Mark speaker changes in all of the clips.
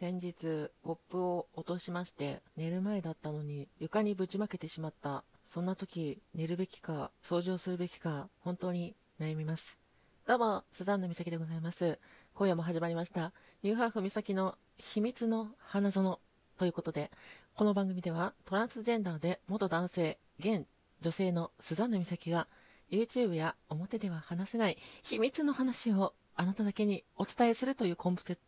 Speaker 1: 先日、ポップを落としまして、寝る前だったのに床にぶちまけてしまった。そんな時、寝るべきか、掃除をするべきか、本当に悩みます。どうも、スザンヌ美咲でございます。今夜も始まりました、ニューハーフ美咲の秘密の花園ということで、この番組ではトランスジェンダーで元男性、現女性のスザンヌ美咲が YouTube や表では話せない秘密の話をあなただけにお伝えするというコンプセ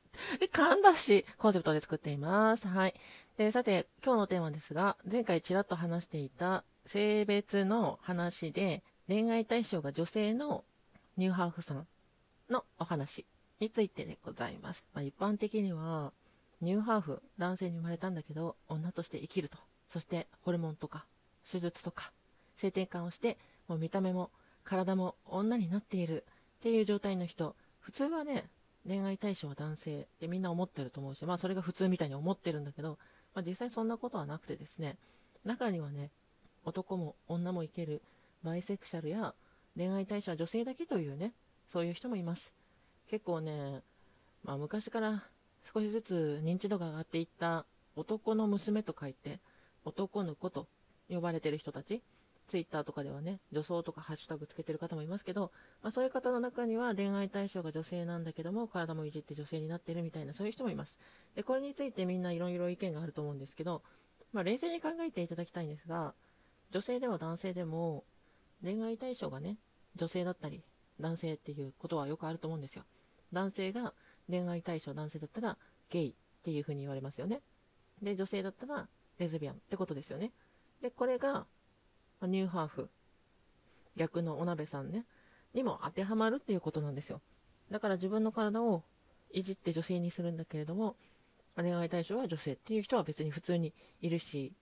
Speaker 1: 噛んだし、コンセプトで作っています。はい。で、さて、今日のテーマですが、前回ちらっと話していた性別の話で、恋愛対象が女性のニューハーフさんのお話についてでございます。まあ、一般的には、ニューハーフ、男性に生まれたんだけど、女として生きると。そして、ホルモンとか、手術とか、性転換をして、もう見た目も体も女になっているっていう状態の人、普通はね、恋愛対象は男性ってみんな思ってると思うし、まあそれが普通みたいに思ってるんだけど、まあ実際そんなことはなくてですね、中にはね、男も女もいけるバイセクシャルや恋愛対象は女性だけというね、そういう人もいます。結構ね、まあ昔から少しずつ認知度が上がっていった男の娘と書いて、男の子と呼ばれてる人たち、ツイッターとかではね、女装とかハッシュタグつけてる方もいますけど、まあ、そういう方の中には恋愛対象が女性なんだけども、体もいじって女性になってるみたいな、そういう人もいます。で、これについてみんないろいろ意見があると思うんですけど、まあ、冷静に考えていただきたいんですが、女性でも男性でも、恋愛対象がね、女性だったり、男性っていうことはよくあると思うんですよ。男性が恋愛対象男性だったら、ゲイっていう風に言われますよね。で、女性だったら、レズビアンってことですよね。で、これが、ニューハーフ、逆のお鍋さんね、にも当てはまるっていうことなんですよ。だから自分の体をいじって女性にするんだけれども、恋愛対象は女性っていう人は別に普通にいるし、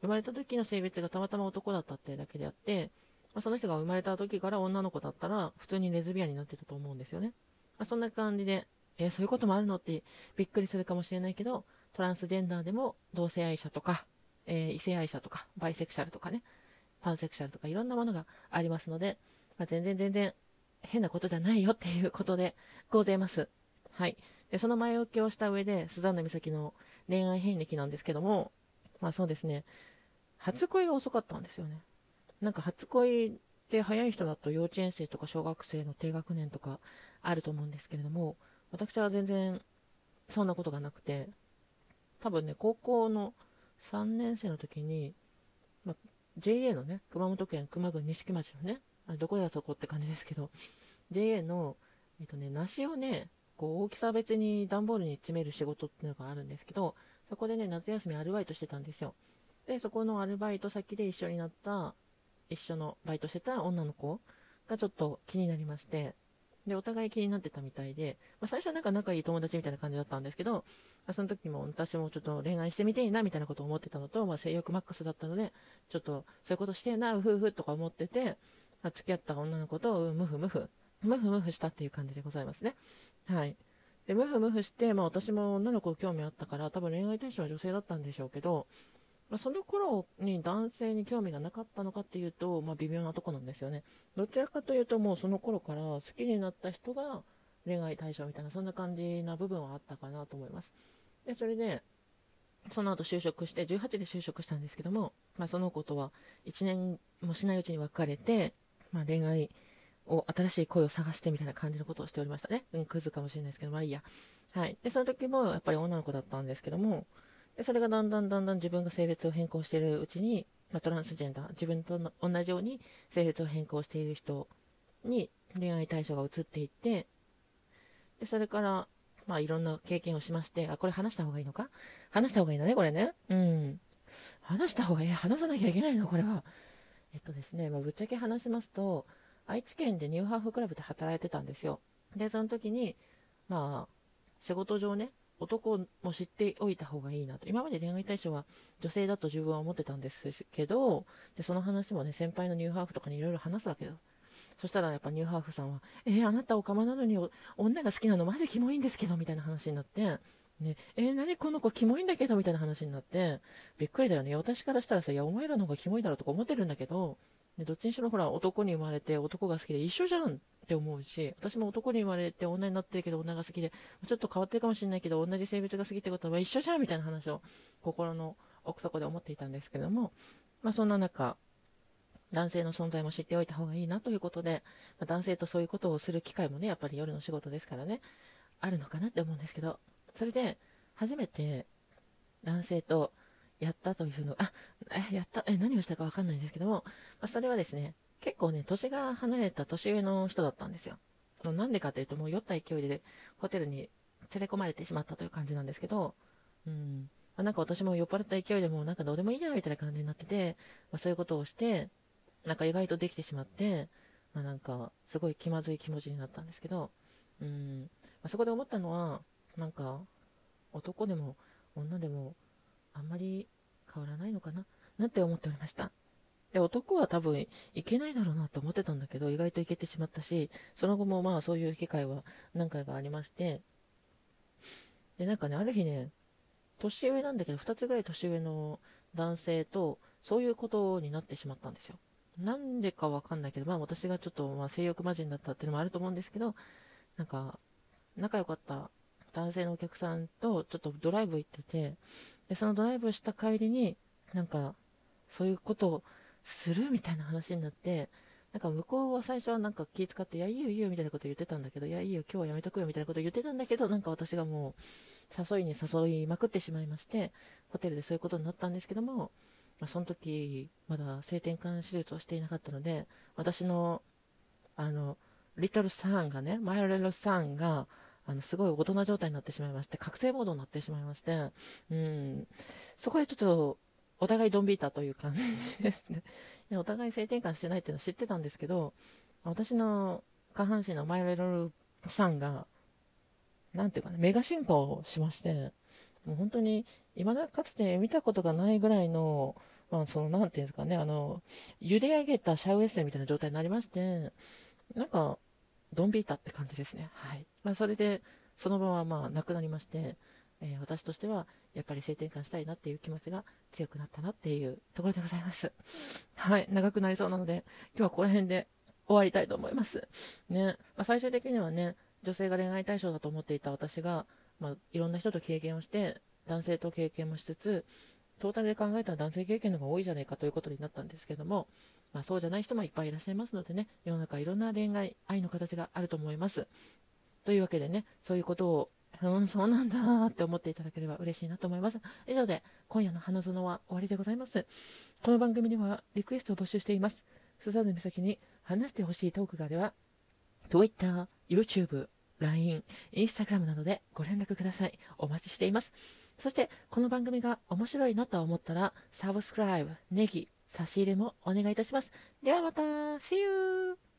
Speaker 1: 生まれた時の性別がたまたま男だったってだけであって、まあ、その人が生まれた時から女の子だったら普通にレズビアンになってたと思うんですよね。まあ、そんな感じで、えー、そういうこともあるのってびっくりするかもしれないけど、トランスジェンダーでも同性愛者とか、えー、異性愛者とか、バイセクシャルとかね、パンセクシャルとかいろんなものがありますので、まあ、全然全然変なことじゃないよっていうことでございます。はい。で、その前置きをした上で、スザンヌ美咲の恋愛遍歴なんですけども、まあそうですね、初恋が遅かったんですよね。なんか初恋って早い人だと幼稚園生とか小学生の低学年とかあると思うんですけれども、私は全然そんなことがなくて、多分ね、高校の3年生の時に、JA のね、熊本県球磨郡錦町のね、あどこだそこって感じですけど、JA の、えっとね、梨をね、こう大きさ別に段ボールに詰める仕事っていうのがあるんですけど、そこでね、夏休みアルバイトしてたんですよ。で、そこのアルバイト先で一緒になった、一緒のバイトしてた女の子がちょっと気になりまして、で、お互い気になってたみたいで、まあ、最初はなんか仲いい友達みたいな感じだったんですけど、まあ、その時も私もちょっと恋愛してみていいなみたいなことを思ってたのと、まあ、性欲マックスだったので、ちょっとそういうことしてな、うふうふとか思ってて、まあ、付き合った女の子と、ムフムフ、ムフムフしたっていう感じでございますね。はい。で、ムフムフして、まあ私も女の子興味あったから、多分恋愛対象は女性だったんでしょうけど、まあ、その頃に男性に興味がなかったのかっていうと、まあ、微妙なとこなんですよね。どちらかというと、もうその頃から好きになった人が恋愛対象みたいな、そんな感じな部分はあったかなと思います。で、それで、その後就職して、18で就職したんですけども、まあ、その子とは1年もしないうちに別れて、まあ、恋愛を、新しい恋を探してみたいな感じのことをしておりましたね。うん、クズかもしれないですけど、まあいいや。はい。で、その時もやっぱり女の子だったんですけども、でそれがだんだんだんだん自分が性別を変更しているうちに、まあ、トランスジェンダー、自分と同じように性別を変更している人に恋愛対象が移っていって、でそれから、まあ、いろんな経験をしまして、あ、これ話した方がいいのか？話した方がいいのね、これね。うん。話した方がいい。話さなきゃいけないの、これは。えっとですね、まあ、ぶっちゃけ話しますと、愛知県でニューハーフクラブで働いてたんですよ。で、その時に、まあ、仕事上ね、男も知っておいた方がいいなと。今まで恋愛対象は女性だと自分は思ってたんですけど、で、その話もね、先輩のニューハーフとかにいろいろ話すわけよ。そしたらやっぱニューハーフさんは、えー、あなたオカマなのに女が好きなのマジキモいんですけど、みたいな話になって、ね、えー、何この子キモいんだけど、みたいな話になって、びっくりだよね。私からしたらさ、いや、お前らの方がキモいだろとか思ってるんだけど、でどっちにしろほら男に生まれて男が好きで一緒じゃんって思うし私も男に生まれて女になってるけど女が好きでちょっと変わってるかもしれないけど同じ性別が好きってことは一緒じゃんみたいな話を心の奥底で思っていたんですけども、まあ、そんな中男性の存在も知っておいた方がいいなということで、まあ、男性とそういうことをする機会もねやっぱり夜の仕事ですからねあるのかなって思うんですけどそれで初めて男性とやったというふうに、あ、やった、え、何をしたかわかんないんですけども、まあ、それはですね、結構ね、年が離れた年上の人だったんですよ。なんでかというと、もう酔った勢いでホテルに連れ込まれてしまったという感じなんですけど、うん、ま、なんか私も酔っ払った勢いでもなんかどうでもいいやみたいな感じになってて、まあ、そういうことをして、なんか意外とできてしまって、まあ、なんかすごい気まずい気持ちになったんですけど、うん、まあ、そこで思ったのは、なんか男でも女でもあんまり変わらないのかな？なんて思っておりました。で、男は多分いけないだろうなと思ってたんだけど、意外といけてしまったし、その後もまあそういう機会は何回かありまして、で、なんかね、ある日ね、年上なんだけど、2つぐらい年上の男性と、そういうことになってしまったんですよ。なんでかわかんないけど、まあ私がちょっとまあ性欲魔人だったっていうのもあると思うんですけど、なんか、仲良かった男性のお客さんとちょっとドライブ行ってて、で、そのドライブした帰りに、なんか、そういうことをするみたいな話になって、なんか向こうは最初はなんか気遣って、いや、いいよいいよみたいなこと言ってたんだけど、いや、いいよ、今日はやめとくよみたいなこと言ってたんだけど、なんか私がもう、誘いに誘いまくってしまいまして、ホテルでそういうことになったんですけども、まあ、その時、まだ性転換手術をしていなかったので、私の、あの、リトルサンがね、マイレルサンが、あの、すごい大人状態になってしまいまして、覚醒モードになってしまいまして、うん、そこでちょっと、お互いドンビータという感じですね。いやお互い性転換してないっていうのは知ってたんですけど、私の下半身のマイレロルさんが、なんていうかね、メガ進化をしまして、もう本当に、未だかつて見たことがないぐらいの、まあ、その、なんていうんですかね、あの、茹で上げたシャウエッセンみたいな状態になりまして、なんか、ドンビータって感じですね。はい。まあ、それで、その場はまあ、なくなりまして、えー、私としては、やっぱり性転換したいなっていう気持ちが強くなったなっていうところでございます。はい。長くなりそうなので、今日はここら辺で終わりたいと思います。ね。まあ、最終的にはね、女性が恋愛対象だと思っていた私が、まあ、いろんな人と経験をして、男性と経験もしつつ、トータルで考えたら男性経験の方が多いじゃないかということになったんですけども、まあ、そうじゃない人もいっぱいいらっしゃいますのでね、世の中いろんな恋愛、愛の形があると思います。というわけでね、そういうことを、うん、そうなんだって思っていただければ嬉しいなと思います。以上で、今夜の花園は終わりでございます。この番組ではリクエストを募集しています。スザンヌ美咲に話してほしいトークがあれば、Twitter、YouTube、LINE、Instagram などでご連絡ください。お待ちしています。そして、この番組が面白いなと思ったら、サブスクライブ、ネギ、差し入れもお願いいたします。ではまた See you!